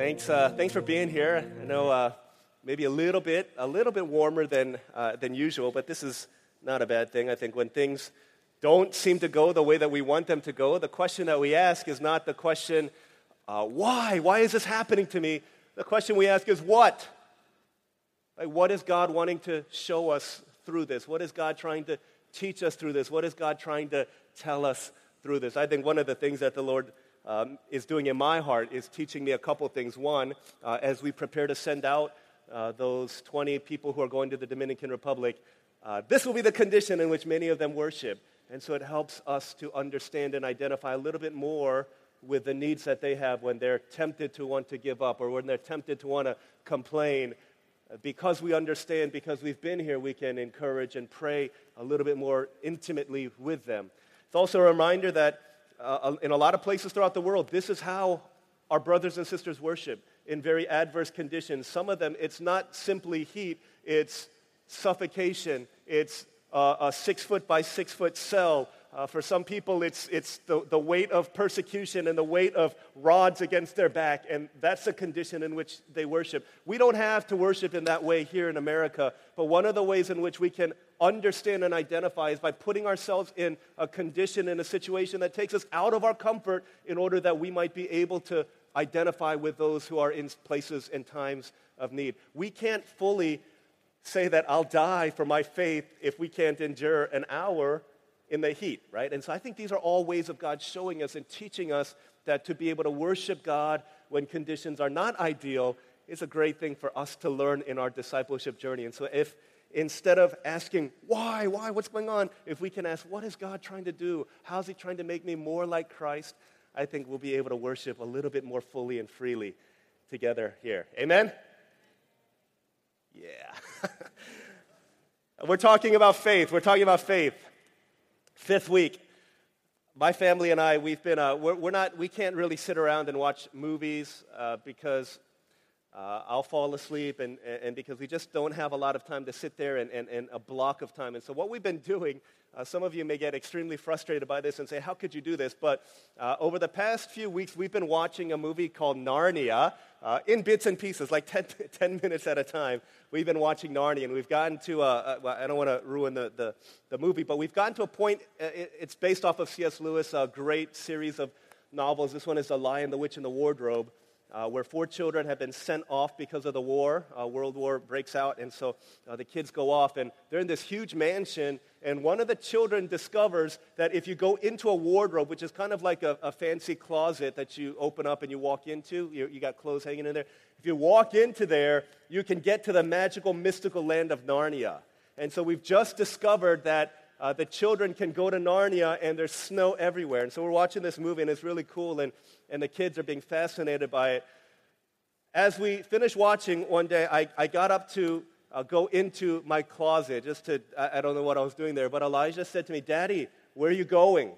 Thanks, uh, thanks for being here. I know uh, maybe a little bit, a little bit warmer than, uh, than usual, but this is not a bad thing. I think when things don't seem to go the way that we want them to go, the question that we ask is not the question, uh, why? Why is this happening to me? The question we ask is, what? Like, what is God wanting to show us through this? What is God trying to teach us through this? What is God trying to tell us through this? I think one of the things that the Lord um, is doing in my heart is teaching me a couple things. One, uh, as we prepare to send out uh, those 20 people who are going to the Dominican Republic, uh, this will be the condition in which many of them worship. And so it helps us to understand and identify a little bit more with the needs that they have when they're tempted to want to give up or when they're tempted to want to complain. Because we understand, because we've been here, we can encourage and pray a little bit more intimately with them. It's also a reminder that uh, in a lot of places throughout the world, this is how our brothers and sisters worship in very adverse conditions. Some of them, it's not simply heat, it's suffocation, it's uh, a six foot by six foot cell. Uh, for some people, it's, it's the, the weight of persecution and the weight of rods against their back, and that's the condition in which they worship. We don't have to worship in that way here in America, but one of the ways in which we can understand and identify is by putting ourselves in a condition, in a situation that takes us out of our comfort in order that we might be able to identify with those who are in places and times of need. We can't fully say that I'll die for my faith if we can't endure an hour in the heat, right? And so I think these are all ways of God showing us and teaching us that to be able to worship God when conditions are not ideal is a great thing for us to learn in our discipleship journey. And so if instead of asking, why, why, what's going on, if we can ask, what is God trying to do? How's He trying to make me more like Christ? I think we'll be able to worship a little bit more fully and freely together here. Amen? Yeah. We're talking about faith. We're talking about faith. Fifth week. My family and I, we've been, uh, we're, we're, not, we can't really sit around and watch movies uh, because uh, I'll fall asleep and, and because we just don't have a lot of time to sit there and, and, and a block of time. And so, what we've been doing, uh, some of you may get extremely frustrated by this and say, How could you do this? But uh, over the past few weeks, we've been watching a movie called Narnia uh, in bits and pieces, like 10, 10, minutes at a time. We've been watching Narnia, and we've gotten to, uh, uh, well, I don't want to ruin the, the, the, movie, but we've gotten to a point, it, it's based off of C.S. Lewis, a great series of novels. This one is The Lion, the Witch, and the Wardrobe uh, where four children have been sent off because of the war. Uh, World War breaks out, and so uh, the kids go off, and they're in this huge mansion. And one of the children discovers that if you go into a wardrobe, which is kind of like a, a fancy closet that you open up and you walk into, you, you got clothes hanging in there. If you walk into there, you can get to the magical, mystical land of Narnia. And so we've just discovered that uh, the children can go to Narnia and there's snow everywhere. And so we're watching this movie and it's really cool, and, and the kids are being fascinated by it. As we finished watching one day, I, I got up to uh, go into my closet just to, I, I, don't know what I was doing there, but Elijah said to me, Daddy, where are you going?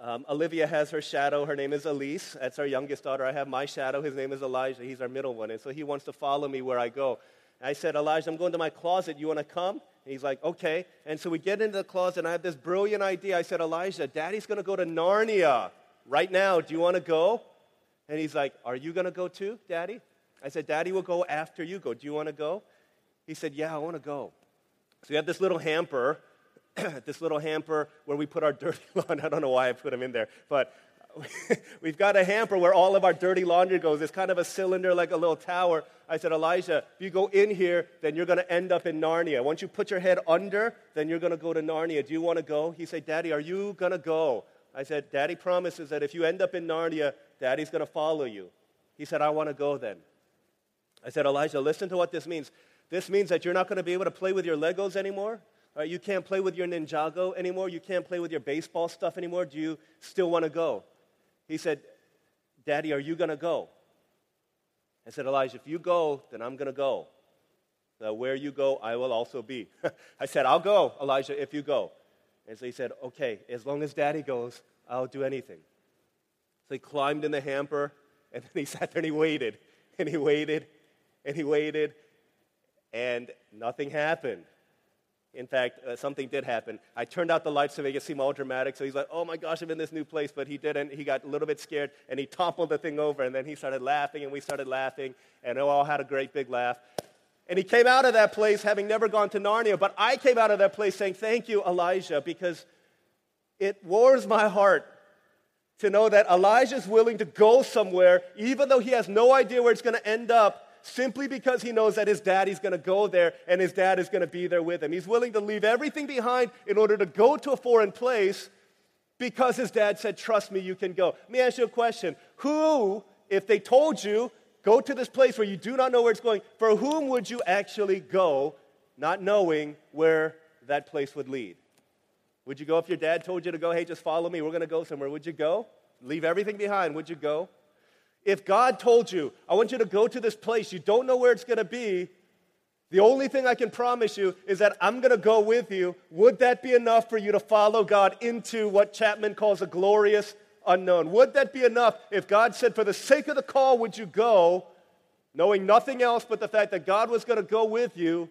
Um, Olivia has her shadow. Her name is Elise. That's our youngest daughter. I have my shadow. His name is Elijah. He's our middle one. And so he wants to follow me where I go. I said, Elijah, I'm going to my closet. You want to come? And he's like, okay. And so we get into the closet, and I have this brilliant idea. I said, Elijah, Daddy's going to go to Narnia right now. Do you want to go? And he's like, Are you going to go too, Daddy? I said, Daddy will go after you go. Do you want to go? He said, Yeah, I want to go. So we have this little hamper, this little hamper where we put our dirty laundry. I don't know why I put them in there, but we've got a hamper where all of our dirty laundry goes. It's kind of a cylinder like a little tower. I said, Elijah, if you go in here, then you're going to end up in Narnia. Once you put your head under, then you're going to go to Narnia. Do you want to go? He said, Daddy, are you going to go? I said, Daddy promises that if you end up in Narnia, Daddy's going to follow you. He said, I want to go then. I said, Elijah, listen to what this means. This means that you're not going to be able to play with your Legos anymore. Right? You can't play with your Ninjago anymore. You can't play with your baseball stuff anymore. Do you still want to go? He said, Daddy, are you going to go? I said, Elijah, if you go, then I'm going to go. Now, where you go, I will also be. I said, I'll go, Elijah, if you go. And so he said, Okay, as long as daddy goes, I'll do anything. So he climbed in the hamper, and then he sat there and he waited, and he waited, and he waited, and nothing happened. In fact, uh, something did happen. I turned out the lights to make it seem all dramatic. So he's like, oh my gosh, I'm in this new place. But he didn't. He got a little bit scared and he toppled the thing over. And then he started laughing and we started laughing. And we all had a great big laugh. And he came out of that place having never gone to Narnia. But I came out of that place saying, thank you, Elijah, because it warms my heart to know that Elijah is willing to go somewhere, even though he has no idea where it's going to end up, simply because he knows that his daddy's going to go there and his dad is going to be there with him. He's willing to leave everything behind in order to go to a foreign place because his dad said, Trust me, you can go. Let me ask you a question. Who, if they told you Go to this place where you do not know where it's going. For whom would you actually go, not knowing where that place would lead? Would you go if your dad told you to go, hey, just follow me, we're going to go somewhere? Would you go? Leave everything behind, would you go? If God told you, I want you to go to this place, you don't know where it's going to be, the only thing I can promise you is that I'm going to go with you. Would that be enough for you to follow God into what Chapman calls a glorious unknown. Would that be enough if God said, For the sake of the call, would you go, knowing nothing else but the fact that God was going to go with you?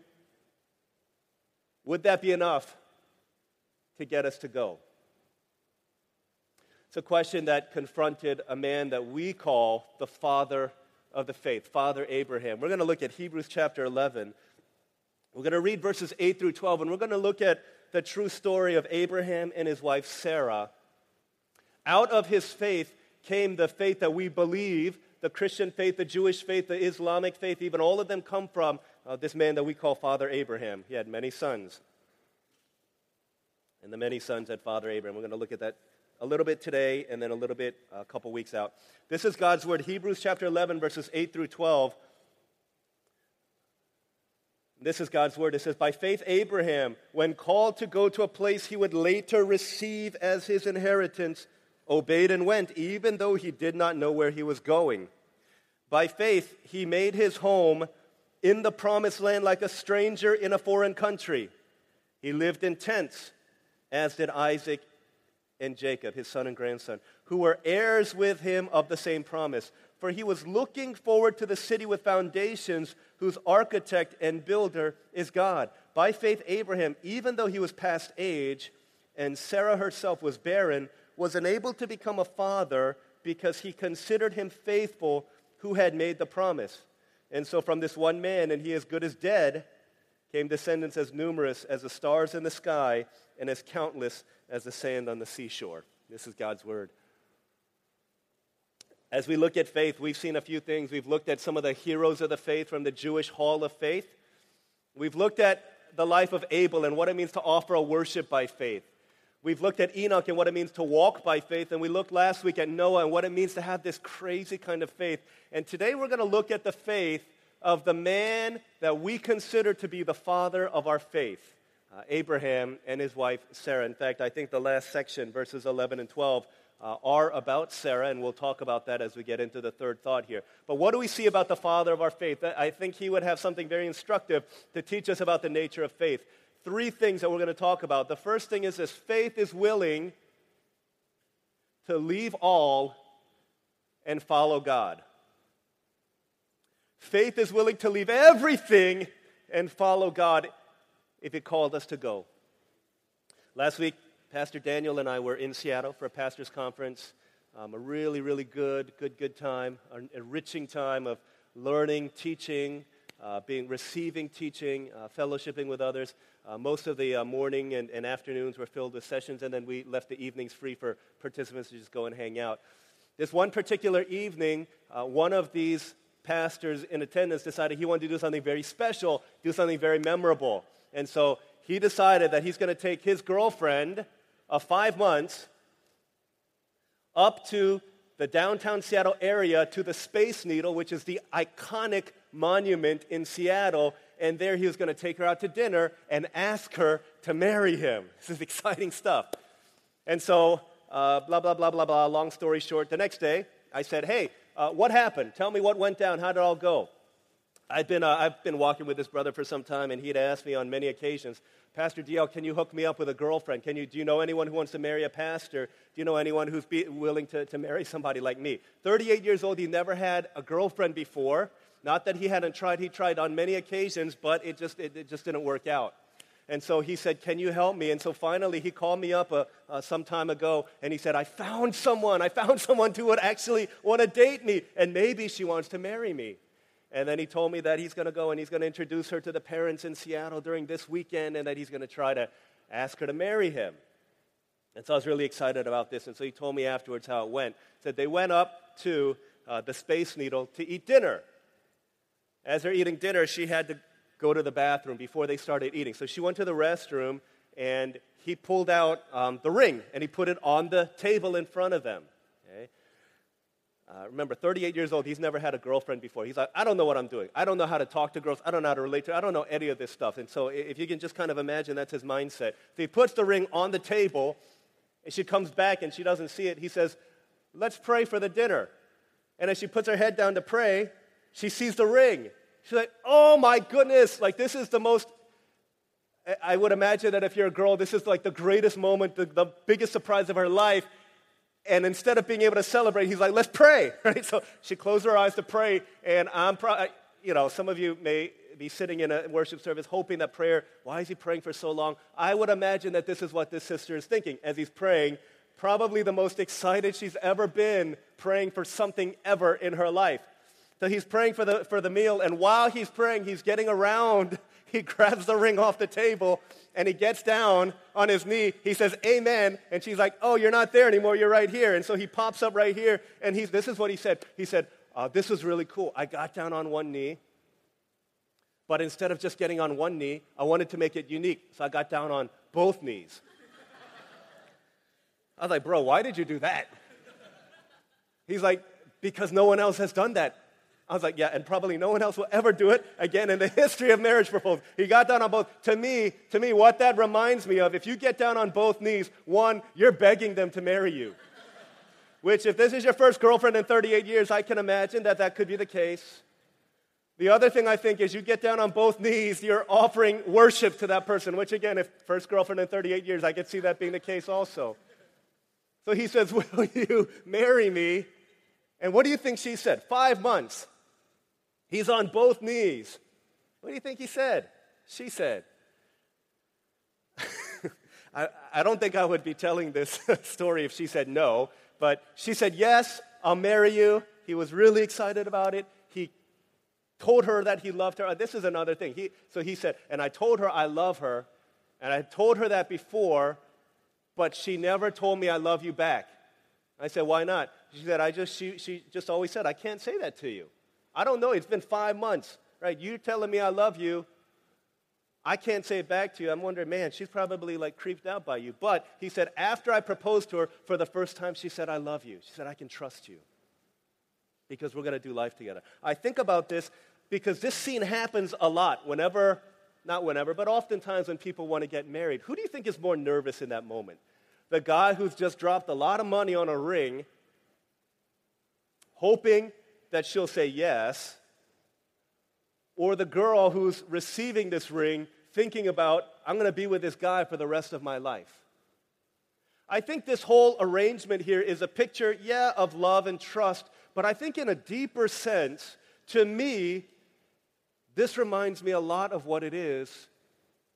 Would that be enough to get us to go? It's a question that confronted a man that we call the father of the faith, Father Abraham. We're going to look at Hebrews chapter 11. We're going to read verses 8 through 12, and we're going to look at the true story of Abraham and his wife Sarah out of his faith came the faith that we believe the Christian faith, the Jewish faith, the Islamic faith, even all of them come from uh, this man that we call Father Abraham. He had many sons. And the many sons had Father Abraham. We're going to look at that a little bit today and then a little bit a couple weeks out. This is God's word, Hebrews chapter 11, verses 8 through 12. This is God's word. It says, By faith, Abraham, when called to go to a place he would later receive as his inheritance, obeyed and went, even though he did not know where he was going. By faith, he made his home in the promised land like a stranger in a foreign country. He lived in tents, as did Isaac and Jacob, his son and grandson, who were heirs with him of the same promise. For he was looking forward to the city with foundations, whose architect and builder is God. By faith, Abraham, even though he was past age, and Sarah herself was barren, was enabled to become a father because he considered him faithful who had made the promise. And so, from this one man, and he as good as dead, came descendants as numerous as the stars in the sky and as countless as the sand on the seashore. This is God's word. As we look at faith, we've seen a few things. We've looked at some of the heroes of the faith from the Jewish Hall of Faith. We've looked at the life of Abel and what it means to offer a worship by faith. We've looked at Enoch and what it means to walk by faith, and we looked last week at Noah and what it means to have this crazy kind of faith. And today we're going to look at the faith of the man that we consider to be the father of our faith, uh, Abraham and his wife Sarah. In fact, I think the last section, verses 11 and 12, uh, are about Sarah, and we'll talk about that as we get into the third thought here. But what do we see about the father of our faith? I think he would have something very instructive to teach us about the nature of faith three things that we're going to talk about. The first thing is this faith is willing to leave all and follow God. Faith is willing to leave everything and follow God if He called us to go. Last week, Pastor Daniel and I were in Seattle for a pastor's conference. Um, a really, really good, good, good time, an enriching time of learning, teaching, uh, being receiving teaching, uh, fellowshipping with others. Uh, most of the uh, morning and, and, afternoons were filled with sessions, and then we left the evenings free for participants to just go and hang out. This one particular evening, uh, one of these pastors in attendance decided he wanted to do something very special, do something very memorable. And so he decided that he's going to take his girlfriend of five months up to the downtown Seattle area to the Space Needle, which is the iconic monument in Seattle. And there he was going to take her out to dinner and ask her to marry him. This is exciting stuff. And so, uh, blah, blah, blah, blah, blah. Long story short, the next day, I said, Hey, uh, what happened? Tell me what went down. How did it all go? I've been, uh, I've been walking with this brother for some time, and he'd asked me on many occasions, Pastor DL, can you hook me up with a girlfriend? Can you, do you know anyone who wants to marry a pastor? Do you know anyone who's be, willing to, to marry somebody like me? 38 years old, he never had a girlfriend before. Not that he hadn't tried, he tried on many occasions, but it just, it, it just didn't work out. And so he said, Can you help me? And so finally, he called me up uh, uh, some time ago and he said, I found someone. I found someone who would actually want to date me, and maybe she wants to marry me. And then he told me that he's going to go and he's going to introduce her to the parents in Seattle during this weekend and that he's going to try to ask her to marry him. And so I was really excited about this. And so he told me afterwards how it went. He said they went up to uh, the Space Needle to eat dinner. As they're eating dinner, she had to go to the bathroom before they started eating. So she went to the restroom and he pulled out um, the ring and he put it on the table in front of them. Okay? Uh, remember, 38 years old, he's never had a girlfriend before. He's like, I don't know what I'm doing. I don't know how to talk to girls. I don't know how to relate to I don't know any of this stuff. And so if you can just kind of imagine that's his mindset. So he puts the ring on the table and she comes back and she doesn't see it. He says, Let's pray for the dinner. And as she puts her head down to pray, she sees the ring. She's like, oh my goodness, like this is the most. I would imagine that if you're a girl, this is like the greatest moment, the, the biggest surprise of her life. And instead of being able to celebrate, he's like, let's pray, right? So she closed her eyes to pray. And I'm, pro- you know, some of you may be sitting in a worship service hoping that prayer, why is he praying for so long? I would imagine that this is what this sister is thinking as he's praying. Probably the most excited she's ever been praying for something ever in her life. So he's praying for the, for the meal, and while he's praying, he's getting around. He grabs the ring off the table and he gets down on his knee. He says, Amen. And she's like, Oh, you're not there anymore. You're right here. And so he pops up right here. And he's, this is what he said. He said, uh, This was really cool. I got down on one knee, but instead of just getting on one knee, I wanted to make it unique. So I got down on both knees. I was like, Bro, why did you do that? He's like, Because no one else has done that. I was like, yeah, and probably no one else will ever do it again in the history of marriage proposals. He got down on both. To me, to me, what that reminds me of, if you get down on both knees, one, you're begging them to marry you. Which, if this is your first girlfriend in 38 years, I can imagine that that could be the case. The other thing I think is you get down on both knees, you're offering worship to that person, which again, if first girlfriend in 38 years, I could see that being the case also. So he says, Will you marry me? And what do you think she said? Five months. He's on both knees. What do you think he said? She said. I, I don't think I would be telling this story if she said no, but she said, Yes, I'll marry you. He was really excited about it. He told her that he loved her. This is another thing. He, so he said, And I told her I love her, and I told her that before, but she never told me I love you back. I said, Why not? She said, I just, she, she just always said, I can't say that to you. I don't know. It's been five months, right? You're telling me I love you. I can't say it back to you. I'm wondering, man, she's probably like creeped out by you. But he said, after I proposed to her for the first time, she said, I love you. She said, I can trust you because we're going to do life together. I think about this because this scene happens a lot whenever, not whenever, but oftentimes when people want to get married. Who do you think is more nervous in that moment? The guy who's just dropped a lot of money on a ring, hoping that she'll say yes, or the girl who's receiving this ring thinking about, I'm going to be with this guy for the rest of my life. I think this whole arrangement here is a picture, yeah, of love and trust, but I think in a deeper sense, to me, this reminds me a lot of what it is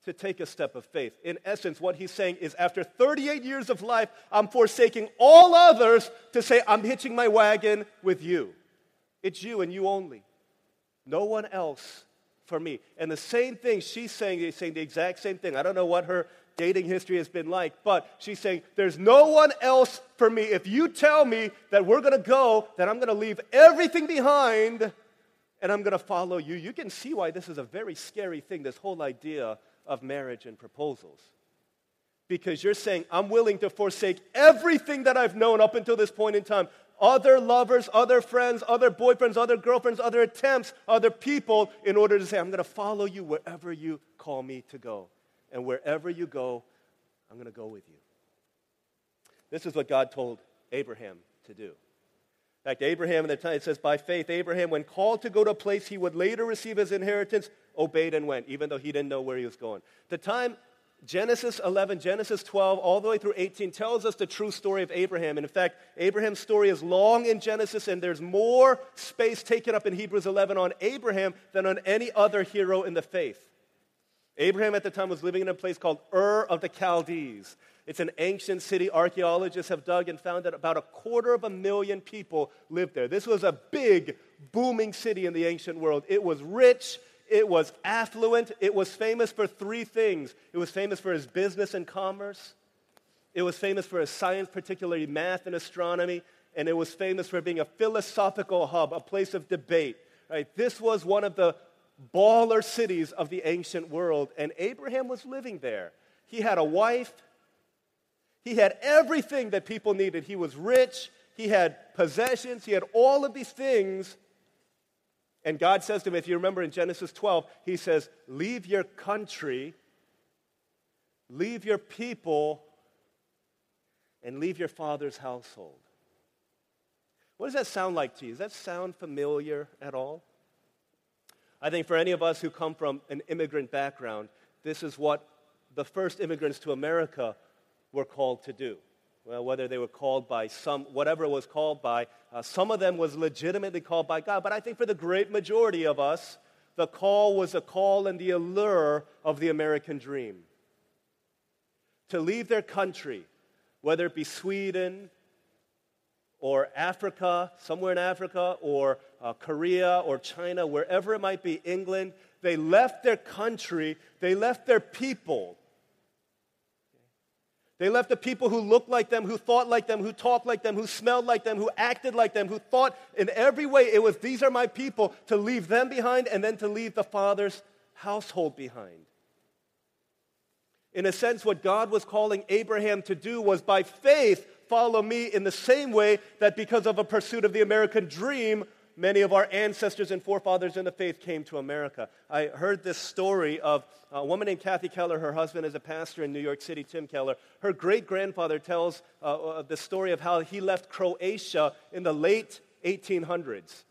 to take a step of faith. In essence, what he's saying is after 38 years of life, I'm forsaking all others to say, I'm hitching my wagon with you. It's you and you only. No one else for me. And the same thing she's saying, she's saying the exact same thing. I don't know what her dating history has been like, but she's saying, There's no one else for me. If you tell me that we're going to go, that I'm going to leave everything behind and I'm going to follow you, you can see why this is a very scary thing, this whole idea of marriage and proposals. Because you're saying, I'm willing to forsake everything that I've known up until this point in time other lovers, other friends, other boyfriends, other girlfriends, other attempts, other people in order to say, I'm going to follow you wherever you call me to go. And wherever you go, I'm going to go with you. This is what God told Abraham to do. In fact, Abraham, in the time, it says, by faith, Abraham, when called to go to a place he would later receive his inheritance, obeyed and went, even though he didn't know where he was going. The time Genesis 11, Genesis 12, all the way through 18 tells us the true story of Abraham. And in fact, Abraham's story is long in Genesis, and there's more space taken up in Hebrews 11 on Abraham than on any other hero in the faith. Abraham at the time was living in a place called Ur of the Chaldees. It's an ancient city. Archaeologists have dug and found that about a quarter of a million people lived there. This was a big, booming city in the ancient world. It was rich, it was affluent, it was famous for three things it was famous for his business and commerce, it was famous for his science, particularly math and astronomy, and it was famous for being a philosophical hub, a place of debate. Right? This was one of the baller cities of the ancient world, and Abraham was living there. He had a wife, he had everything that people needed. He was rich, he had possessions, he had all of these things. And God says to him, if you remember in Genesis 12, He says, Leave your country, leave your people, and leave your father's household. What does that sound like to you? Does that sound familiar at all? I think for any of us who come from an immigrant background, this is what the first immigrants to America were called to do. Well, whether they were called by some, whatever it was called by, uh, some of them was legitimately called by God. But I think for the great majority of us, the call was a call and the allure of the American dream. To leave their country, whether it be Sweden or Africa, somewhere in Africa, or uh, Korea or China, wherever it might be, England, they left their country, they left their people. They left the people who looked like them, who thought like them, who talked like them, who smelled like them, who acted like them, who thought in every way it was, these are my people, to leave them behind and then to leave the Father's household behind. In a sense, what God was calling Abraham to do was by faith follow me in the same way that because of a pursuit of the American dream, many of our ancestors and forefathers in the faith came to America. I heard this story of a woman named Kathy Keller. Her husband is a pastor in New York City, Tim Keller. Her great grandfather tells uh, uh, the story of how he left Croatia in the late 1800s.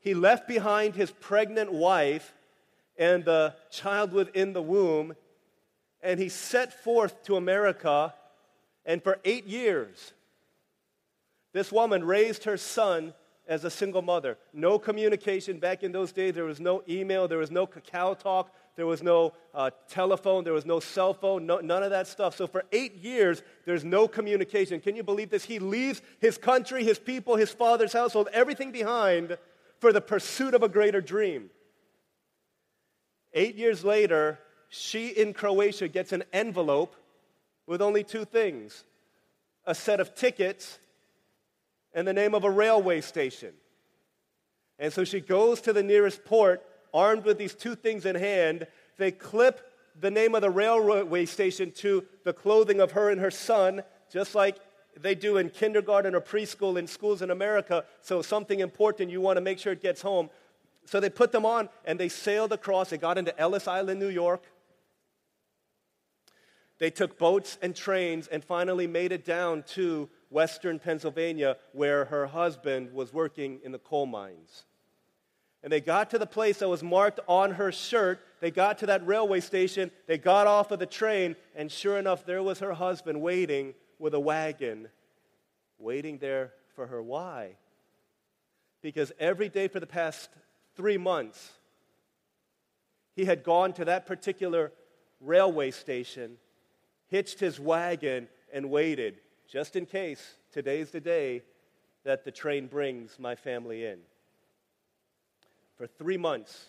He left behind his pregnant wife and the child within the womb, and he set forth to America and for eight years, this woman raised her son as a single mother. No communication. Back in those days, there was no email, there was no KakaoTalk, there was no uh, telephone, there was no cell phone, no, none of that stuff. So for eight years, there's no communication. Can you believe this? He leaves his country, his people, his father's household, everything behind for the pursuit of a greater dream. Eight years later, she in Croatia gets an envelope with only two things a set of tickets and the name of a railway station. And so she goes to the nearest port, armed with these two things in hand. They clip the name of the railway station to the clothing of her and her son, just like they do in kindergarten or preschool in schools in America. So, something important, you want to make sure it gets home. So, they put them on and they sailed across. They got into Ellis Island, New York. They took boats and trains and finally made it down to western Pennsylvania where her husband was working in the coal mines. And they got to the place that was marked on her shirt. They got to that railway station. They got off of the train, and sure enough, there was her husband waiting with a wagon, waiting there for her. Why? Because every day for the past three months, he had gone to that particular railway station hitched his wagon and waited, just in case today's the day that the train brings my family in. For three months,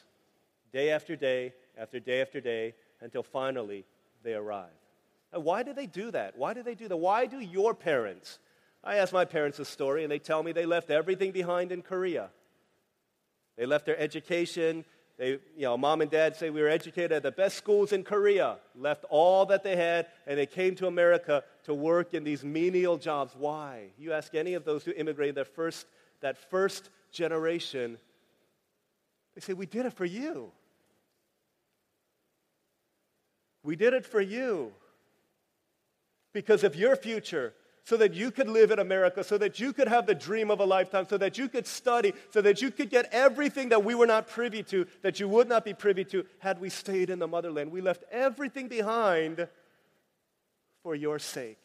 day after day, after day after day, until finally they arrive. Why do they do that? Why do they do that? Why do your parents? I ask my parents this story, and they tell me they left everything behind in Korea. They left their education, they, you know, mom and dad say we were educated at the best schools in Korea, left all that they had, and they came to America to work in these menial jobs. Why? You ask any of those who immigrated that first, that first generation, they say, We did it for you. We did it for you. Because of your future, so that you could live in America, so that you could have the dream of a lifetime, so that you could study, so that you could get everything that we were not privy to, that you would not be privy to had we stayed in the motherland. We left everything behind for your sake.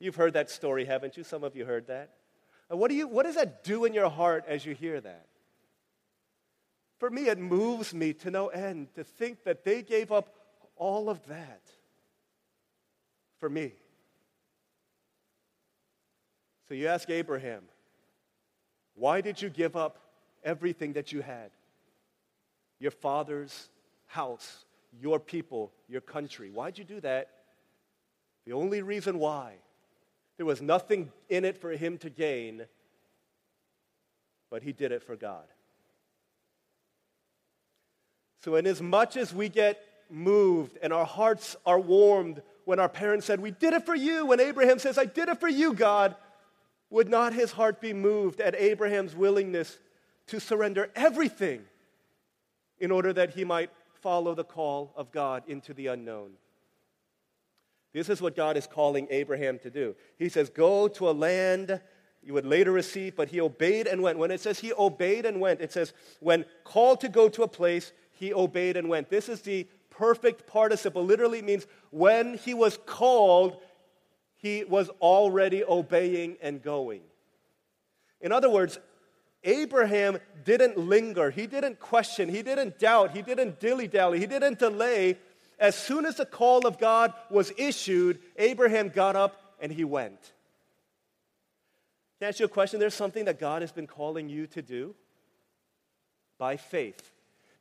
You've heard that story, haven't you? Some of you heard that. What, do you, what does that do in your heart as you hear that? For me, it moves me to no end to think that they gave up all of that for me. So you ask Abraham, why did you give up everything that you had? Your father's house, your people, your country. Why'd you do that? The only reason why, there was nothing in it for him to gain, but he did it for God. So, in as much as we get moved and our hearts are warmed when our parents said, We did it for you, when Abraham says, I did it for you, God, would not his heart be moved at Abraham's willingness to surrender everything in order that he might follow the call of God into the unknown? This is what God is calling Abraham to do. He says, Go to a land you would later receive, but he obeyed and went. When it says he obeyed and went, it says, When called to go to a place, he obeyed and went. This is the perfect participle. Literally means when he was called, he was already obeying and going. In other words, Abraham didn't linger, he didn't question, he didn't doubt, he didn't dilly dally, he didn't delay. As soon as the call of God was issued, Abraham got up and he went. Can I ask you a question? There's something that God has been calling you to do by faith.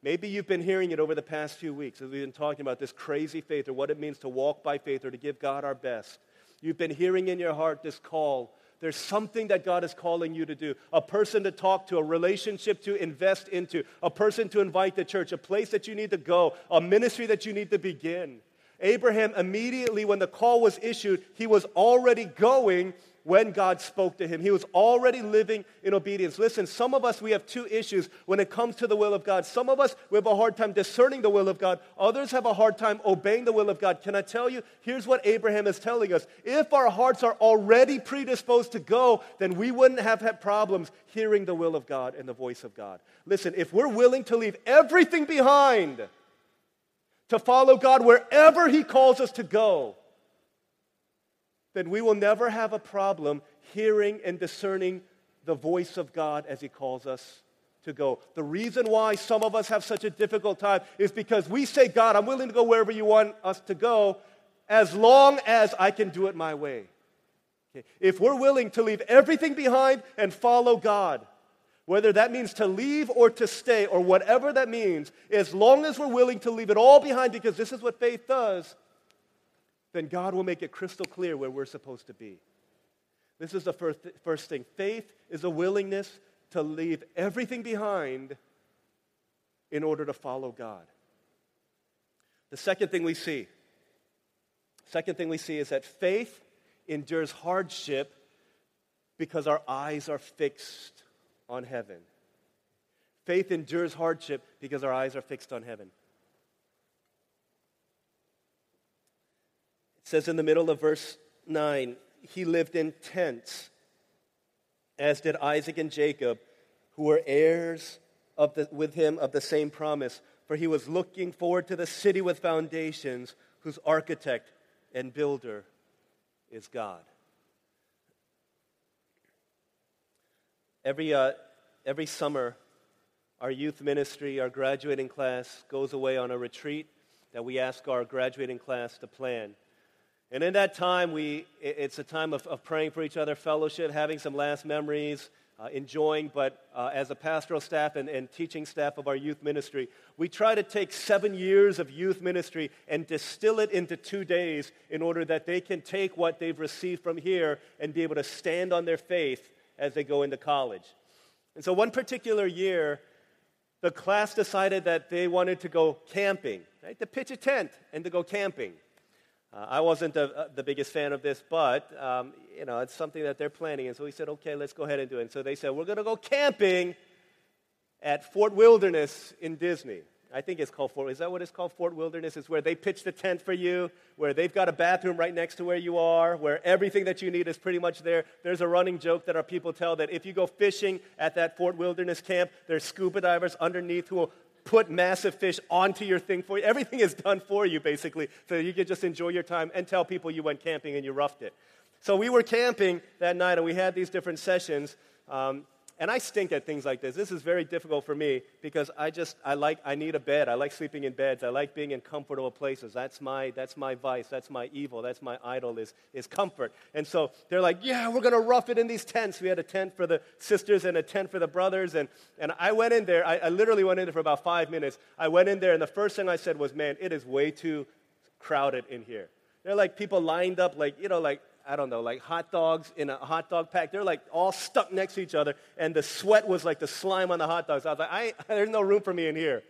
Maybe you've been hearing it over the past few weeks as we've been talking about this crazy faith or what it means to walk by faith or to give God our best. You've been hearing in your heart this call. There's something that God is calling you to do a person to talk to, a relationship to invest into, a person to invite to church, a place that you need to go, a ministry that you need to begin. Abraham, immediately when the call was issued, he was already going when God spoke to him. He was already living in obedience. Listen, some of us, we have two issues when it comes to the will of God. Some of us, we have a hard time discerning the will of God. Others have a hard time obeying the will of God. Can I tell you? Here's what Abraham is telling us. If our hearts are already predisposed to go, then we wouldn't have had problems hearing the will of God and the voice of God. Listen, if we're willing to leave everything behind to follow God wherever He calls us to go, then we will never have a problem hearing and discerning the voice of God as He calls us to go. The reason why some of us have such a difficult time is because we say, God, I'm willing to go wherever you want us to go as long as I can do it my way. Okay. If we're willing to leave everything behind and follow God, whether that means to leave or to stay or whatever that means, as long as we're willing to leave it all behind because this is what faith does, then God will make it crystal clear where we're supposed to be. This is the first, first thing. Faith is a willingness to leave everything behind in order to follow God. The second thing we see, second thing we see is that faith endures hardship because our eyes are fixed on heaven. Faith endures hardship because our eyes are fixed on heaven. It says in the middle of verse 9, he lived in tents, as did Isaac and Jacob, who were heirs of the, with him of the same promise. For he was looking forward to the city with foundations, whose architect and builder is God. Every, uh, every summer, our youth ministry, our graduating class, goes away on a retreat that we ask our graduating class to plan. And in that time, we, it's a time of, of praying for each other, fellowship, having some last memories, uh, enjoying. But uh, as a pastoral staff and, and teaching staff of our youth ministry, we try to take seven years of youth ministry and distill it into two days in order that they can take what they've received from here and be able to stand on their faith as they go into college. And so, one particular year, the class decided that they wanted to go camping, right? To pitch a tent and to go camping. Uh, I wasn't the, uh, the, biggest fan of this, but um, you know it's something that they're planning, and so we said, okay, let's go ahead and do it. And so they said, we're going to go camping at Fort Wilderness in Disney. I think it's called Fort. Is that what it's called? Fort Wilderness is where they pitch the tent for you, where they've got a bathroom right next to where you are, where everything that you need is pretty much there. There's a running joke that our people tell that if you go fishing at that Fort Wilderness camp, there's scuba divers underneath who will put massive fish onto your thing for you. Everything is done for you, basically, so you can just enjoy your time and tell people you went camping and you roughed it. So we were camping that night, and we had these different sessions. Um, and I stink at things like this. This is very difficult for me because I just I like I need a bed. I like sleeping in beds. I like being in comfortable places. That's my that's my vice. That's my evil. That's my idol is is comfort. And so they're like, yeah, we're gonna rough it in these tents. We had a tent for the sisters and a tent for the brothers. And and I went in there. I, I literally went in there for about five minutes. I went in there, and the first thing I said was, man, it is way too crowded in here. They're like people lined up, like you know, like I don't know, like hot dogs in a hot dog pack. They're like all stuck next to each other, and the sweat was like the slime on the hot dogs. I was like, I, there's no room for me in here.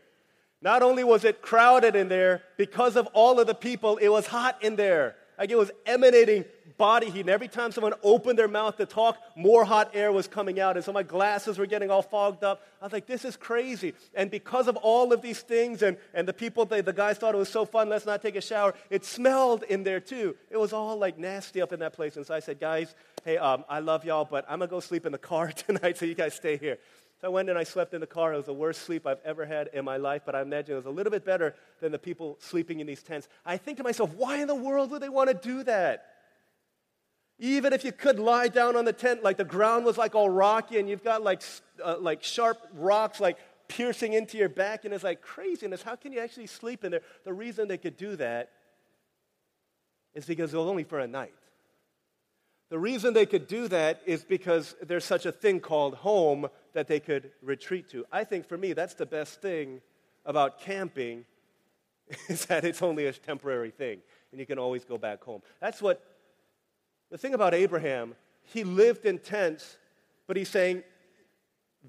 Not only was it crowded in there, because of all of the people, it was hot in there. Like it was emanating body heat. And every time someone opened their mouth to talk, more hot air was coming out. And so my glasses were getting all fogged up. I was like, this is crazy. And because of all of these things, and, and the people, they, the guys thought it was so fun, let's not take a shower, it smelled in there too. It was all like nasty up in that place. And so I said, guys, hey, um, I love y'all, but I'm going to go sleep in the car tonight, so you guys stay here. So I went and I slept in the car. It was the worst sleep I've ever had in my life, but I imagine it was a little bit better than the people sleeping in these tents. I think to myself, why in the world would they want to do that? Even if you could lie down on the tent, like the ground was like all rocky and you've got like, uh, like sharp rocks like piercing into your back and it's like craziness. How can you actually sleep in there? The reason they could do that is because it was only for a night. The reason they could do that is because there's such a thing called home that they could retreat to. I think for me, that's the best thing about camping is that it's only a temporary thing and you can always go back home. That's what the thing about Abraham, he lived in tents, but he's saying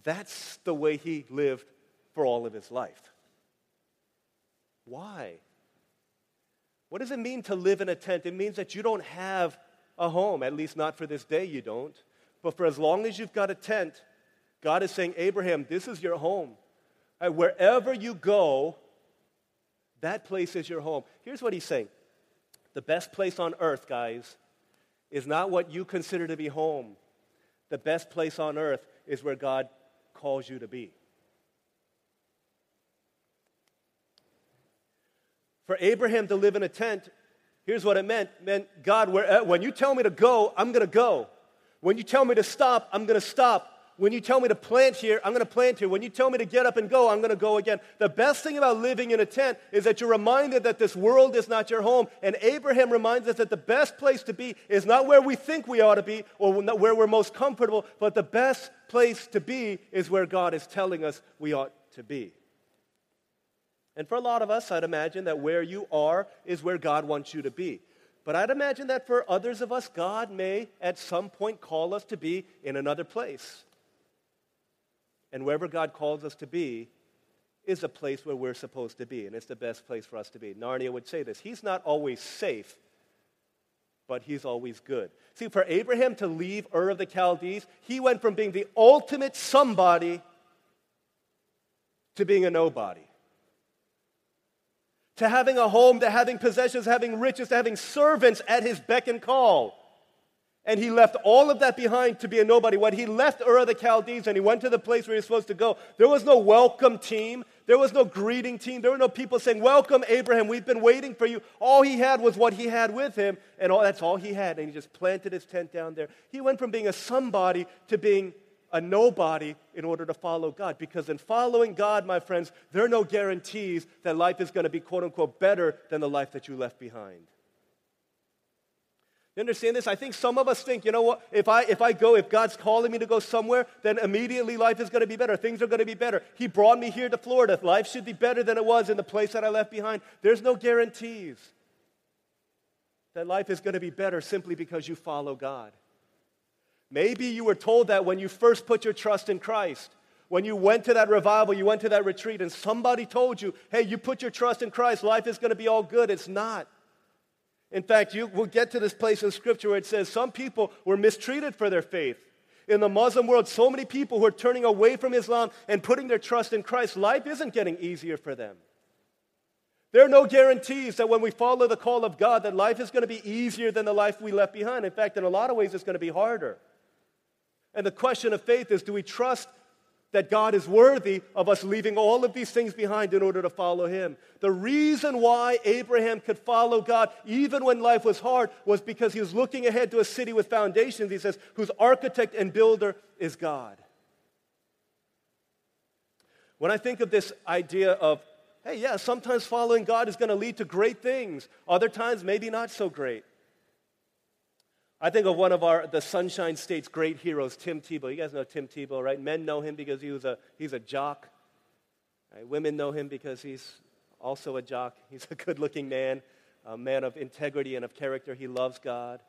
that's the way he lived for all of his life. Why? What does it mean to live in a tent? It means that you don't have a home, at least not for this day, you don't. But for as long as you've got a tent, God is saying, Abraham, this is your home. Right, wherever you go, that place is your home. Here's what he's saying the best place on earth, guys, is not what you consider to be home. The best place on earth is where God calls you to be. For Abraham to live in a tent, here's what it meant. It meant, God, where, uh, when you tell me to go, I'm going to go. When you tell me to stop, I'm going to stop. When you tell me to plant here, I'm going to plant here. When you tell me to get up and go, I'm going to go again. The best thing about living in a tent is that you're reminded that this world is not your home. And Abraham reminds us that the best place to be is not where we think we ought to be or where we're most comfortable, but the best place to be is where God is telling us we ought to be. And for a lot of us, I'd imagine that where you are is where God wants you to be. But I'd imagine that for others of us, God may at some point call us to be in another place. And wherever God calls us to be is a place where we're supposed to be, and it's the best place for us to be. Narnia would say this He's not always safe, but He's always good. See, for Abraham to leave Ur of the Chaldees, he went from being the ultimate somebody to being a nobody. To having a home, to having possessions, having riches, to having servants at his beck and call. And he left all of that behind to be a nobody. When he left Ur of the Chaldees and he went to the place where he was supposed to go, there was no welcome team. There was no greeting team. There were no people saying, Welcome, Abraham. We've been waiting for you. All he had was what he had with him, and all, that's all he had. And he just planted his tent down there. He went from being a somebody to being a nobody in order to follow God. Because in following God, my friends, there are no guarantees that life is going to be, quote unquote, better than the life that you left behind. You understand this? I think some of us think, you know what, if I, if I go, if God's calling me to go somewhere, then immediately life is going to be better. Things are going to be better. He brought me here to Florida. Life should be better than it was in the place that I left behind. There's no guarantees that life is going to be better simply because you follow God. Maybe you were told that when you first put your trust in Christ. When you went to that revival, you went to that retreat, and somebody told you, hey, you put your trust in Christ, life is going to be all good. It's not. In fact, you will get to this place in Scripture where it says some people were mistreated for their faith. In the Muslim world, so many people who are turning away from Islam and putting their trust in Christ, life isn't getting easier for them. There are no guarantees that when we follow the call of God, that life is going to be easier than the life we left behind. In fact, in a lot of ways, it's going to be harder. And the question of faith is do we trust that God is worthy of us leaving all of these things behind in order to follow Him. The reason why Abraham could follow God, even when life was hard, was because he was looking ahead to a city with foundations, he says, whose architect and builder is God. When I think of this idea of, hey, yeah, sometimes following God is going to lead to great things, other times maybe not so great. I think of one of our the Sunshine State's great heroes, Tim Tebow. You guys know Tim Tebow, right? Men know him because he was a he's a jock. Right? Women know him because he's also a jock. He's a good-looking man, a man of integrity and of character. He loves God.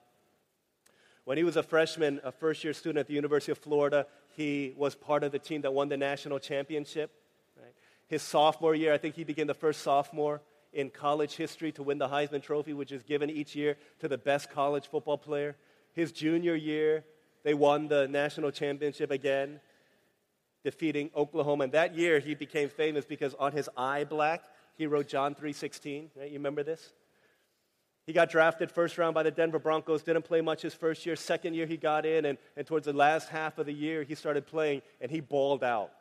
When he was a freshman, a first-year student at the University of Florida, he was part of the team that won the national championship. Right? His sophomore year, I think he became the first sophomore in college history to win the Heisman Trophy, which is given each year to the best college football player. His junior year, they won the national championship again, defeating Oklahoma. And that year, he became famous because on his eye black, he wrote John 3.16. Right? You remember this? He got drafted first round by the Denver Broncos, didn't play much his first year. Second year, he got in, and, and towards the last half of the year, he started playing, and he balled out.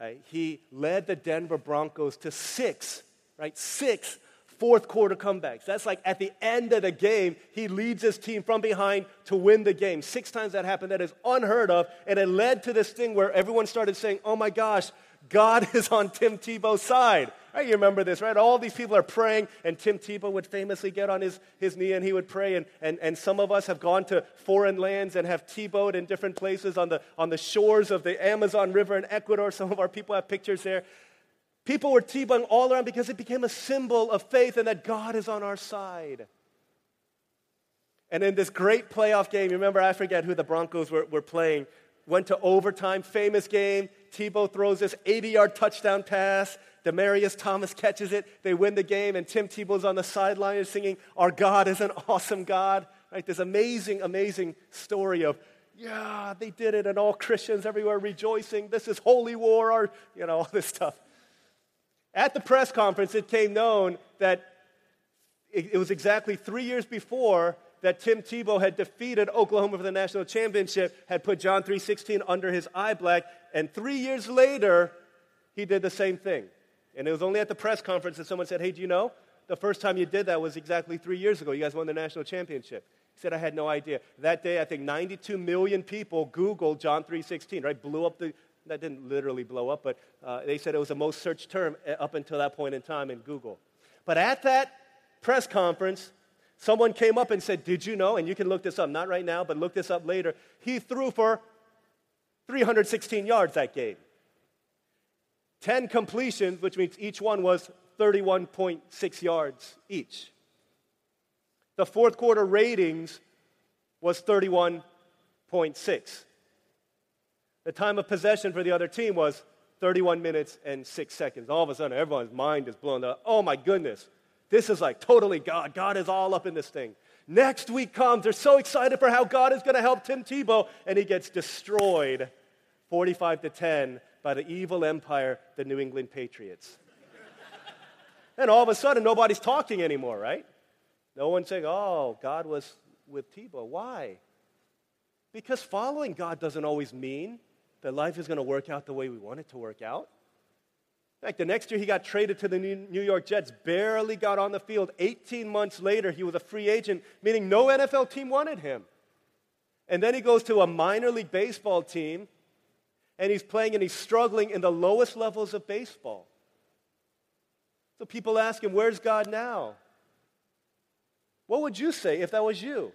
Uh, he led the Denver Broncos to six right? Six fourth quarter comebacks. That's like at the end of the game, he leads his team from behind to win the game. Six times that happened. That is unheard of. And it led to this thing where everyone started saying, oh my gosh, God is on Tim Tebow's side. Right? You remember this, right? All these people are praying, and Tim Tebow would famously get on his, his knee and he would pray. And, and, and some of us have gone to foreign lands and have Tebowed in different places on the, on the shores of the Amazon River in Ecuador. Some of our people have pictures there. People were Tebowing all around because it became a symbol of faith and that God is on our side. And in this great playoff game, remember, I forget who the Broncos were, were playing, went to overtime, famous game. Tebow throws this 80 yard touchdown pass. Demaryius Thomas catches it. They win the game, and Tim Tebow's on the sideline singing, Our God is an awesome God. Right? This amazing, amazing story of, yeah, they did it, and all Christians everywhere rejoicing. This is holy war, or, you know, all this stuff. At the press conference, it came known that it, was exactly three years before that Tim Tebow had defeated Oklahoma for the national championship, had put John 3.16 under his eye black, and three years later, he did the same thing. And it was only at the press conference that someone said, hey, do you know? The first time you did that was exactly three years ago. You guys won the national championship. He said, I had no idea. That day, I think 92 million people Googled John 3.16, right? Blew up the, that didn't literally blow up, but uh, they said it was the most searched term uh, up until that point in time in Google. But at that press conference, someone came up and said, Did you know? And you can look this up, not right now, but look this up later. He threw for 316 yards that game. 10 completions, which means each one was 31.6 yards each. The fourth quarter ratings was 31.6. The time of possession for the other team was 31 minutes and six seconds. All of a sudden, everyone's mind is blown up. Oh my goodness, this is like totally God. God is all up in this thing. Next week comes, they're so excited for how God is going to help Tim Tebow, and he gets destroyed 45 to 10 by the evil empire, the New England Patriots. and all of a sudden, nobody's talking anymore, right? No one's saying, oh, God was with Tebow. Why? Because following God doesn't always mean that life is going to work out the way we want it to work out. In fact, the next year he got traded to the New York Jets, barely got on the field. 18 months later, he was a free agent, meaning no NFL team wanted him. And then he goes to a minor league baseball team, and he's playing and he's struggling in the lowest levels of baseball. So people ask him, Where's God now? What would you say if that was you?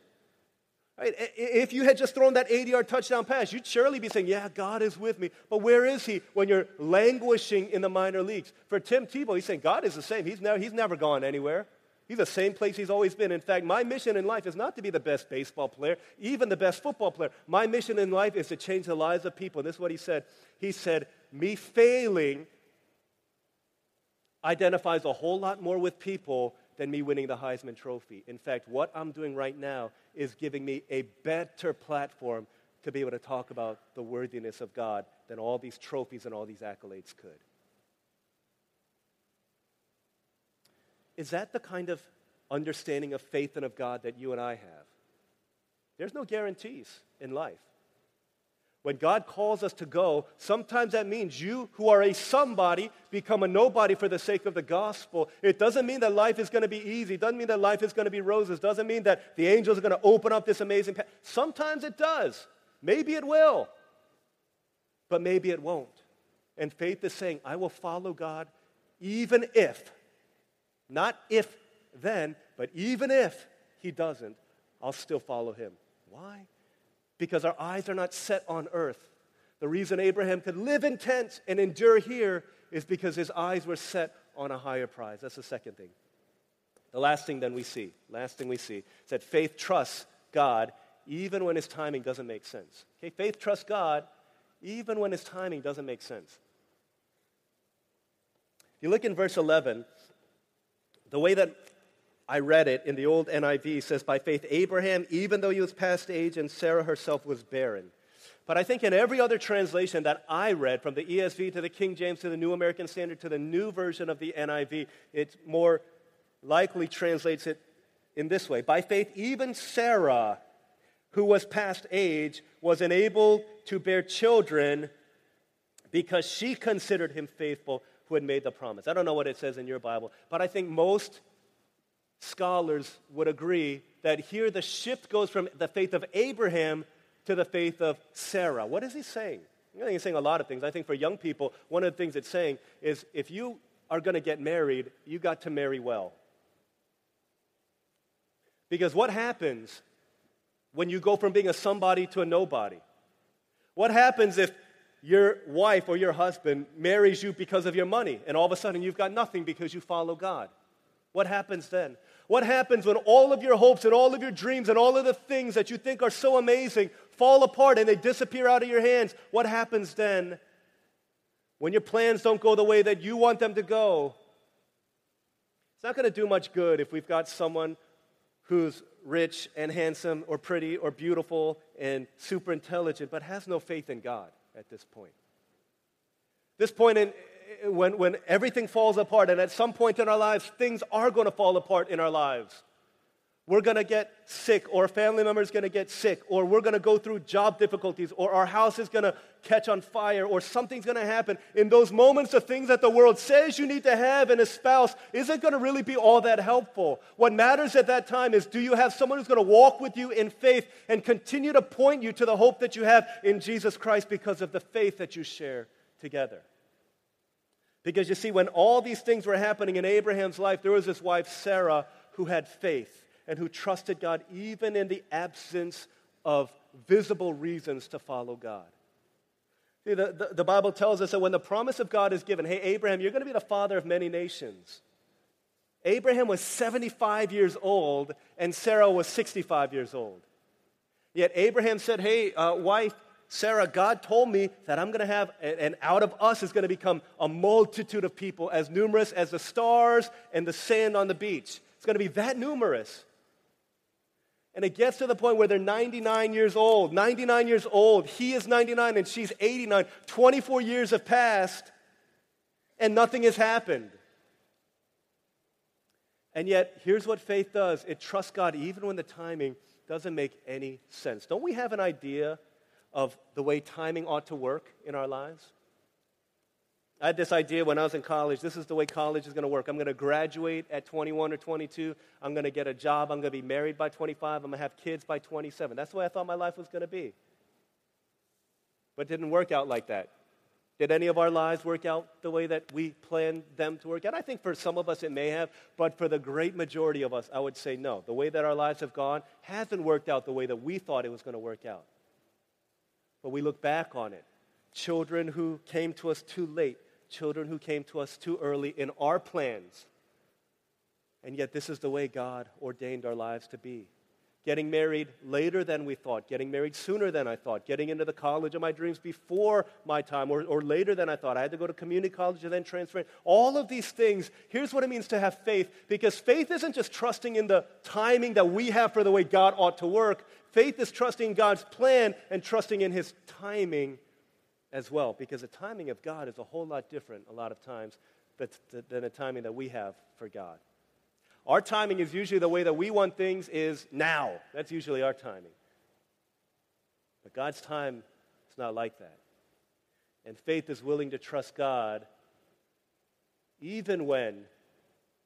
Right? If you had just thrown that 80 yard touchdown pass, you'd surely be saying, Yeah, God is with me. But where is He when you're languishing in the minor leagues? For Tim Tebow, he's saying, God is the same. He's never, he's never gone anywhere. He's the same place he's always been. In fact, my mission in life is not to be the best baseball player, even the best football player. My mission in life is to change the lives of people. And this is what he said. He said, Me failing identifies a whole lot more with people than me winning the Heisman Trophy. In fact, what I'm doing right now is giving me a better platform to be able to talk about the worthiness of God than all these trophies and all these accolades could. Is that the kind of understanding of faith and of God that you and I have? There's no guarantees in life. When God calls us to go, sometimes that means you who are a somebody become a nobody for the sake of the gospel. It doesn't mean that life is going to be easy. It doesn't mean that life is going to be roses. It doesn't mean that the angels are going to open up this amazing path. Sometimes it does. Maybe it will. But maybe it won't. And faith is saying, I will follow God even if, not if then, but even if he doesn't, I'll still follow him. Why? Because our eyes are not set on earth. The reason Abraham could live in tents and endure here is because his eyes were set on a higher prize. That's the second thing. The last thing then we see, last thing we see, is that faith trusts God even when his timing doesn't make sense. Okay, faith trusts God even when his timing doesn't make sense. If you look in verse 11, the way that I read it in the old NIV says, By faith, Abraham, even though he was past age, and Sarah herself was barren. But I think in every other translation that I read, from the ESV to the King James to the New American Standard to the new version of the NIV, it more likely translates it in this way By faith, even Sarah, who was past age, was enabled to bear children because she considered him faithful who had made the promise. I don't know what it says in your Bible, but I think most scholars would agree that here the shift goes from the faith of Abraham to the faith of Sarah. What is he saying? I think he's saying a lot of things. I think for young people, one of the things it's saying is if you are going to get married, you got to marry well. Because what happens when you go from being a somebody to a nobody? What happens if your wife or your husband marries you because of your money and all of a sudden you've got nothing because you follow God? What happens then? What happens when all of your hopes and all of your dreams and all of the things that you think are so amazing fall apart and they disappear out of your hands? What happens then when your plans don't go the way that you want them to go? It's not going to do much good if we've got someone who's rich and handsome or pretty or beautiful and super intelligent but has no faith in God at this point. This point in, when, when everything falls apart, and at some point in our lives, things are going to fall apart in our lives. We're going to get sick, or a family member is going to get sick, or we're going to go through job difficulties, or our house is going to catch on fire, or something's going to happen. In those moments, the things that the world says you need to have in a spouse isn't going to really be all that helpful. What matters at that time is do you have someone who's going to walk with you in faith and continue to point you to the hope that you have in Jesus Christ because of the faith that you share together? Because you see, when all these things were happening in Abraham's life, there was his wife Sarah who had faith and who trusted God even in the absence of visible reasons to follow God. See, the, the, the, Bible tells us that when the promise of God is given, hey, Abraham, you're going to be the father of many nations. Abraham was 75 years old and Sarah was 65 years old. Yet Abraham said, hey, uh, wife, Sarah, God told me that I'm going to have, and out of us is going to become a multitude of people as numerous as the stars and the sand on the beach. It's going to be that numerous. And it gets to the point where they're 99 years old. 99 years old. He is 99 and she's 89. 24 years have passed and nothing has happened. And yet, here's what faith does it trusts God even when the timing doesn't make any sense. Don't we have an idea of the way timing ought to work in our lives? I had this idea when I was in college. This is the way college is going to work. I'm going to graduate at 21 or 22. I'm going to get a job. I'm going to be married by 25. I'm going to have kids by 27. That's the way I thought my life was going to be. But it didn't work out like that. Did any of our lives work out the way that we planned them to work out? I think for some of us it may have, but for the great majority of us, I would say no. The way that our lives have gone hasn't worked out the way that we thought it was going to work out but we look back on it. Children who came to us too late, children who came to us too early in our plans. And yet, this is the way God ordained our lives to be. Getting married later than we thought, getting married sooner than I thought, getting into the college of my dreams before my time, or, or later than I thought. I had to go to community college and then transfer. All of these things, here's what it means to have faith, because faith isn't just trusting in the timing that we have for the way God ought to work. Faith is trusting God's plan and trusting in His timing as well, because the timing of God is a whole lot different a lot of times than the timing that we have for God. Our timing is usually the way that we want things is now. That's usually our timing. But God's time is not like that. And faith is willing to trust God even when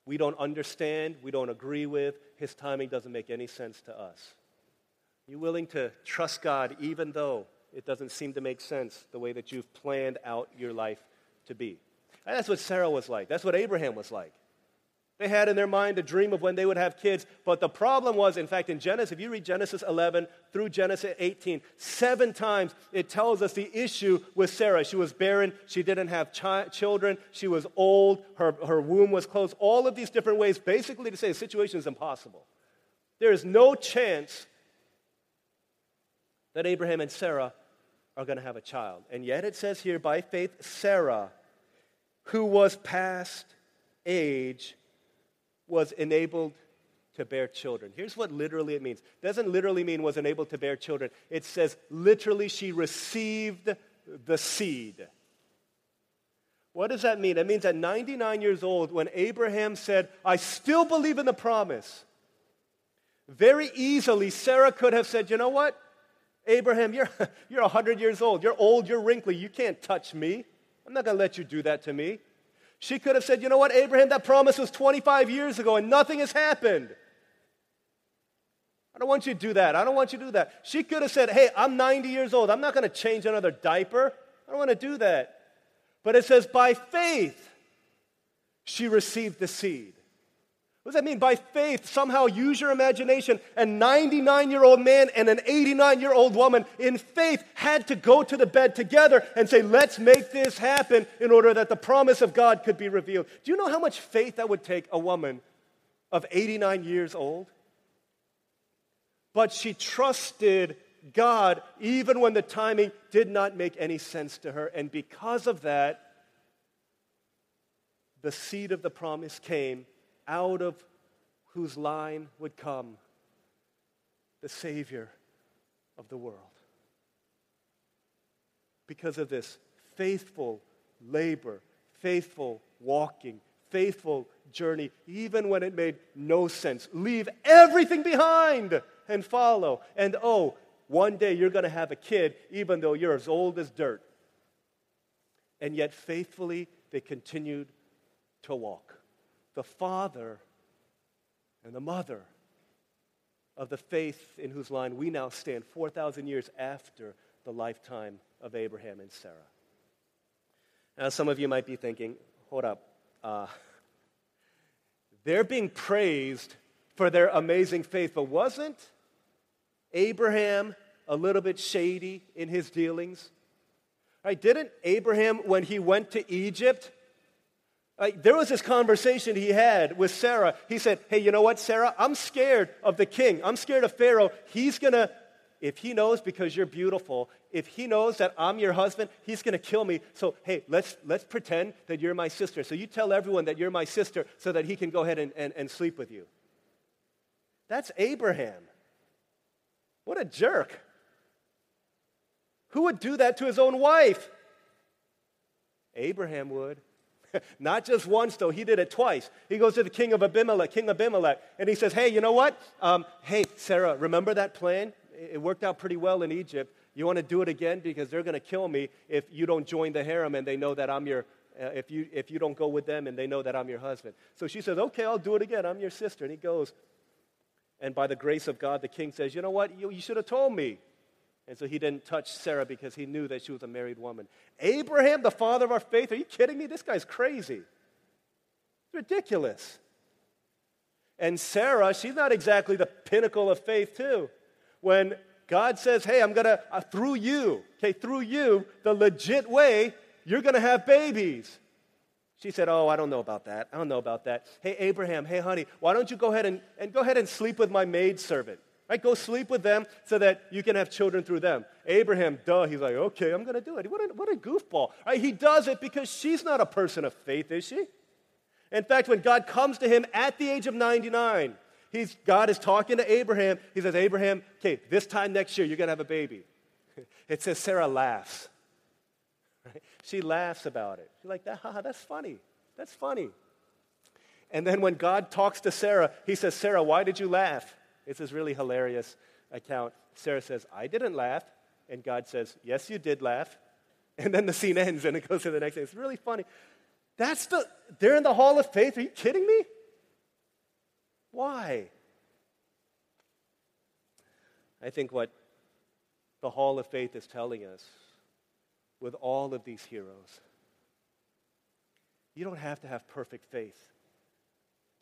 we don't understand, we don't agree with, His timing doesn't make any sense to us. You willing to trust God even though it doesn't seem to make sense the way that you've planned out your life to be. And that's what Sarah was like. That's what Abraham was like. They had in their mind a dream of when they would have kids, but the problem was, in fact, in Genesis, if you read Genesis 11 through Genesis 18, seven times it tells us the issue with Sarah. She was barren, she didn't have chi- children, she was old, her, her womb was closed, all of these different ways, basically to say the situation is impossible. There is no chance that Abraham and Sarah are going to have a child. And yet it says here, by faith, Sarah, who was past age, was enabled to bear children. Here's what literally it means. It doesn't literally mean was enabled to bear children. It says literally she received the seed. What does that mean? It means at 99 years old, when Abraham said, I still believe in the promise, very easily Sarah could have said, You know what? Abraham, you're, you're 100 years old. You're old. You're wrinkly. You can't touch me. I'm not going to let you do that to me. She could have said, You know what, Abraham, that promise was 25 years ago and nothing has happened. I don't want you to do that. I don't want you to do that. She could have said, Hey, I'm 90 years old. I'm not going to change another diaper. I don't want to do that. But it says, By faith, she received the seed. What does that mean? By faith, somehow use your imagination. A 99 year old man and an 89 year old woman in faith had to go to the bed together and say, Let's make this happen in order that the promise of God could be revealed. Do you know how much faith that would take a woman of 89 years old? But she trusted God even when the timing did not make any sense to her. And because of that, the seed of the promise came out of whose line would come the Savior of the world. Because of this faithful labor, faithful walking, faithful journey, even when it made no sense. Leave everything behind and follow. And oh, one day you're going to have a kid, even though you're as old as dirt. And yet, faithfully, they continued to walk the father and the mother of the faith in whose line we now stand 4,000 years after the lifetime of Abraham and Sarah. Now, some of you might be thinking, hold up. Uh, they're being praised for their amazing faith, but wasn't Abraham a little bit shady in his dealings? Right? Didn't Abraham, when he went to Egypt, like, there was this conversation he had with Sarah. He said, Hey, you know what, Sarah? I'm scared of the king. I'm scared of Pharaoh. He's going to, if he knows because you're beautiful, if he knows that I'm your husband, he's going to kill me. So, hey, let's, let's pretend that you're my sister. So you tell everyone that you're my sister so that he can go ahead and, and, and sleep with you. That's Abraham. What a jerk. Who would do that to his own wife? Abraham would. Not just once, though. He did it twice. He goes to the king of Abimelech, King Abimelech, and he says, Hey, you know what? Um, hey, Sarah, remember that plan? It worked out pretty well in Egypt. You want to do it again? Because they're going to kill me if you don't join the harem and they know that I'm your, uh, if, you, if you don't go with them and they know that I'm your husband. So she says, Okay, I'll do it again. I'm your sister. And he goes. And by the grace of God, the king says, You know what? You, you should have told me. And so he didn't touch Sarah because he knew that she was a married woman. Abraham, the father of our faith, are you kidding me? This guy's crazy. It's ridiculous. And Sarah, she's not exactly the pinnacle of faith, too. When God says, hey, I'm going to, uh, through you, okay, through you, the legit way, you're going to have babies. She said, Oh, I don't know about that. I don't know about that. Hey, Abraham, hey, honey, why don't you go ahead and, and go ahead and sleep with my maidservant? Right? Go sleep with them so that you can have children through them. Abraham, duh, he's like, okay, I'm going to do it. What a, what a goofball. Right? He does it because she's not a person of faith, is she? In fact, when God comes to him at the age of 99, he's, God is talking to Abraham. He says, Abraham, okay, this time next year, you're going to have a baby. It says Sarah laughs. Right? She laughs about it. She's like, haha, that's funny. That's funny. And then when God talks to Sarah, he says, Sarah, why did you laugh? It's this really hilarious account. Sarah says, I didn't laugh. And God says, Yes, you did laugh. And then the scene ends and it goes to the next thing. It's really funny. That's the, they're in the hall of faith. Are you kidding me? Why? I think what the hall of faith is telling us with all of these heroes You don't have to have perfect faith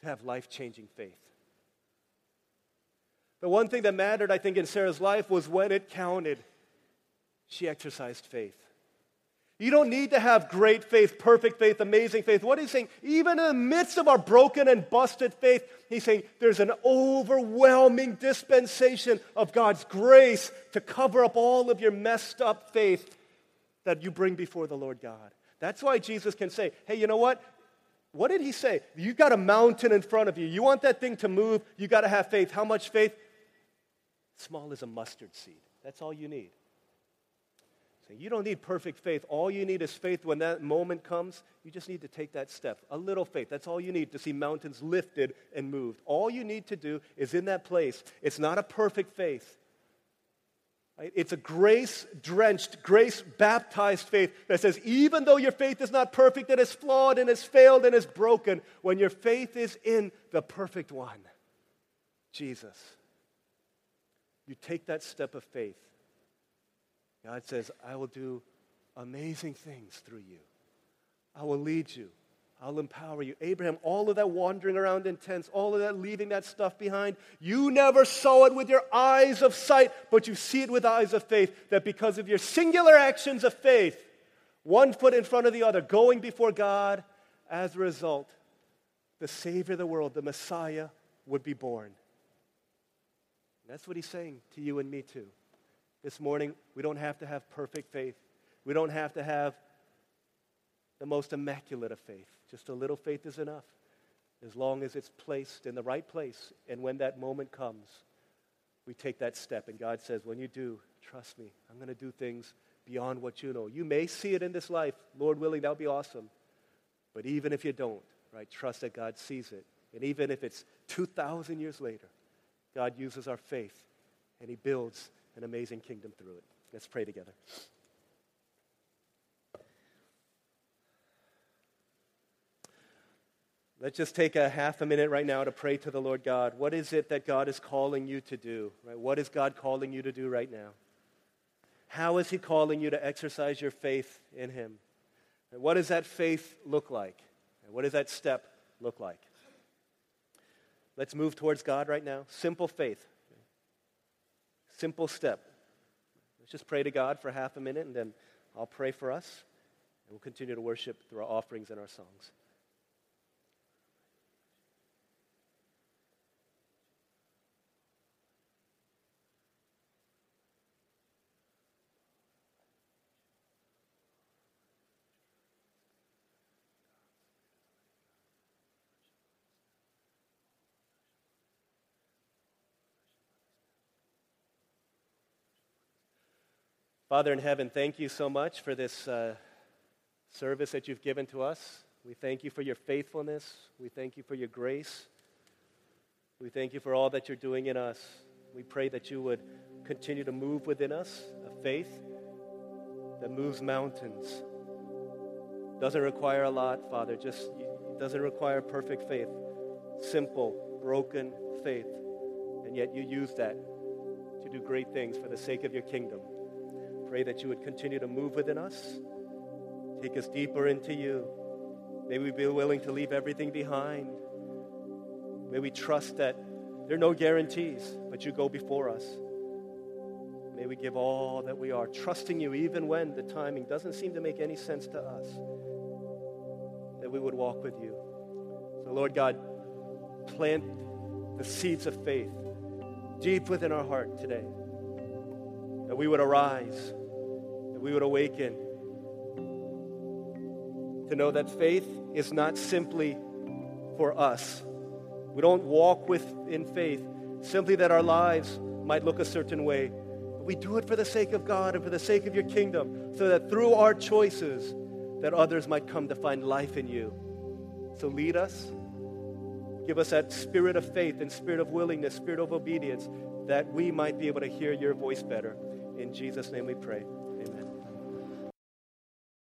to have life changing faith. The one thing that mattered, I think, in Sarah's life was when it counted, she exercised faith. You don't need to have great faith, perfect faith, amazing faith. What he's saying, even in the midst of our broken and busted faith, he's saying there's an overwhelming dispensation of God's grace to cover up all of your messed up faith that you bring before the Lord God. That's why Jesus can say, hey, you know what? What did he say? You've got a mountain in front of you. You want that thing to move, you've got to have faith. How much faith? Small as a mustard seed. That's all you need. So you don't need perfect faith. All you need is faith when that moment comes. You just need to take that step. A little faith. That's all you need to see mountains lifted and moved. All you need to do is in that place. It's not a perfect faith. Right? It's a grace drenched, grace baptized faith that says, even though your faith is not perfect and is flawed and has failed and is broken, when your faith is in the perfect one, Jesus, you take that step of faith God says, I will do amazing things through you. I will lead you. I'll empower you. Abraham, all of that wandering around in tents, all of that leaving that stuff behind, you never saw it with your eyes of sight, but you see it with eyes of faith. That because of your singular actions of faith, one foot in front of the other, going before God, as a result, the Savior of the world, the Messiah, would be born. And that's what he's saying to you and me too this morning, we don't have to have perfect faith. We don't have to have the most immaculate of faith. Just a little faith is enough as long as it's placed in the right place. And when that moment comes, we take that step. And God says, when you do, trust me, I'm going to do things beyond what you know. You may see it in this life. Lord willing, that would be awesome. But even if you don't, right, trust that God sees it. And even if it's 2,000 years later, God uses our faith and He builds an amazing kingdom through it. Let's pray together. Let's just take a half a minute right now to pray to the Lord God. What is it that God is calling you to do? Right? What is God calling you to do right now? How is He calling you to exercise your faith in Him? And what does that faith look like? And what does that step look like? Let's move towards God right now. Simple faith. Simple step. Let's just pray to God for half a minute, and then I'll pray for us, and we'll continue to worship through our offerings and our songs. Father in heaven, thank you so much for this uh, service that you've given to us. We thank you for your faithfulness. We thank you for your grace. We thank you for all that you're doing in us. We pray that you would continue to move within us a faith that moves mountains. Doesn't require a lot, Father. Just doesn't require perfect faith. Simple, broken faith. And yet you use that to do great things for the sake of your kingdom pray that you would continue to move within us, take us deeper into you. May we be willing to leave everything behind. May we trust that there are no guarantees, but you go before us. May we give all that we are, trusting you even when the timing doesn't seem to make any sense to us, that we would walk with you. So, Lord God, plant the seeds of faith deep within our heart today, that we would arise we would awaken to know that faith is not simply for us. We don't walk with in faith simply that our lives might look a certain way. But we do it for the sake of God and for the sake of your kingdom, so that through our choices that others might come to find life in you. So lead us. Give us that spirit of faith and spirit of willingness, spirit of obedience, that we might be able to hear your voice better. In Jesus' name we pray.